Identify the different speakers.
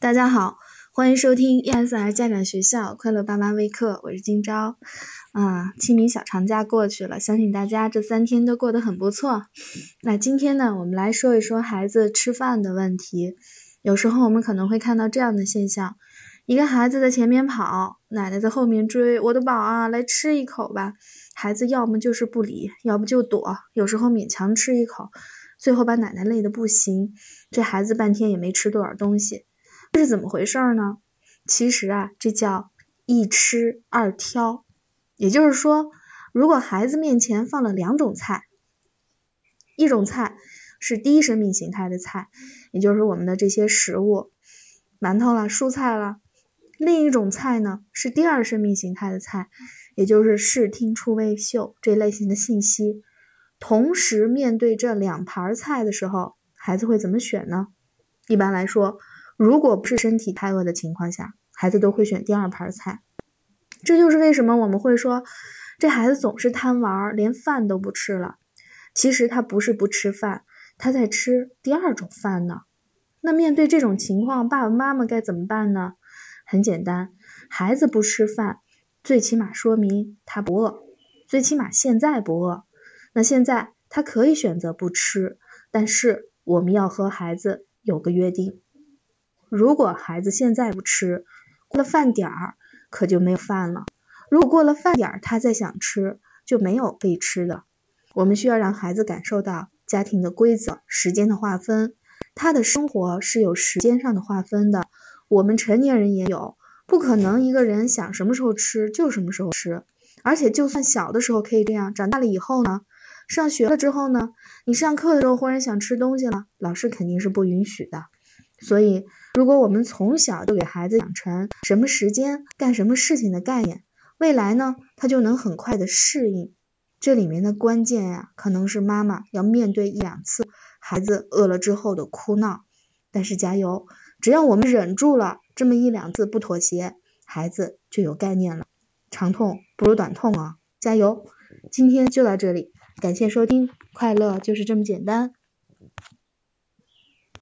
Speaker 1: 大家好，欢迎收听 ESR 家长学校快乐爸妈微课，我是今朝。啊，清明小长假过去了，相信大家这三天都过得很不错。那今天呢，我们来说一说孩子吃饭的问题。有时候我们可能会看到这样的现象：一个孩子在前面跑，奶奶在后面追，我的宝啊，来吃一口吧。孩子要么就是不理，要不就躲，有时候勉强吃一口，最后把奶奶累得不行，这孩子半天也没吃多少东西。这是怎么回事呢？其实啊，这叫一吃二挑。也就是说，如果孩子面前放了两种菜，一种菜是第一生命形态的菜，也就是我们的这些食物，馒头了、蔬菜了；另一种菜呢是第二生命形态的菜，也就是视听触味嗅这类型的信息。同时面对这两盘菜的时候，孩子会怎么选呢？一般来说。如果不是身体太饿的情况下，孩子都会选第二盘菜。这就是为什么我们会说这孩子总是贪玩，连饭都不吃了。其实他不是不吃饭，他在吃第二种饭呢。那面对这种情况，爸爸妈妈该怎么办呢？很简单，孩子不吃饭，最起码说明他不饿，最起码现在不饿。那现在他可以选择不吃，但是我们要和孩子有个约定。如果孩子现在不吃，过了饭点儿可就没有饭了。如果过了饭点儿他再想吃，就没有可以吃的。我们需要让孩子感受到家庭的规则、时间的划分。他的生活是有时间上的划分的。我们成年人也有，不可能一个人想什么时候吃就什么时候吃。而且就算小的时候可以这样，长大了以后呢？上学了之后呢？你上课的时候忽然想吃东西了，老师肯定是不允许的。所以，如果我们从小就给孩子养成什么时间干什么事情的概念，未来呢，他就能很快的适应。这里面的关键呀，可能是妈妈要面对一两次孩子饿了之后的哭闹。但是加油，只要我们忍住了这么一两次不妥协，孩子就有概念了。长痛不如短痛啊，加油！今天就到这里，感谢收听，快乐就是这么简单。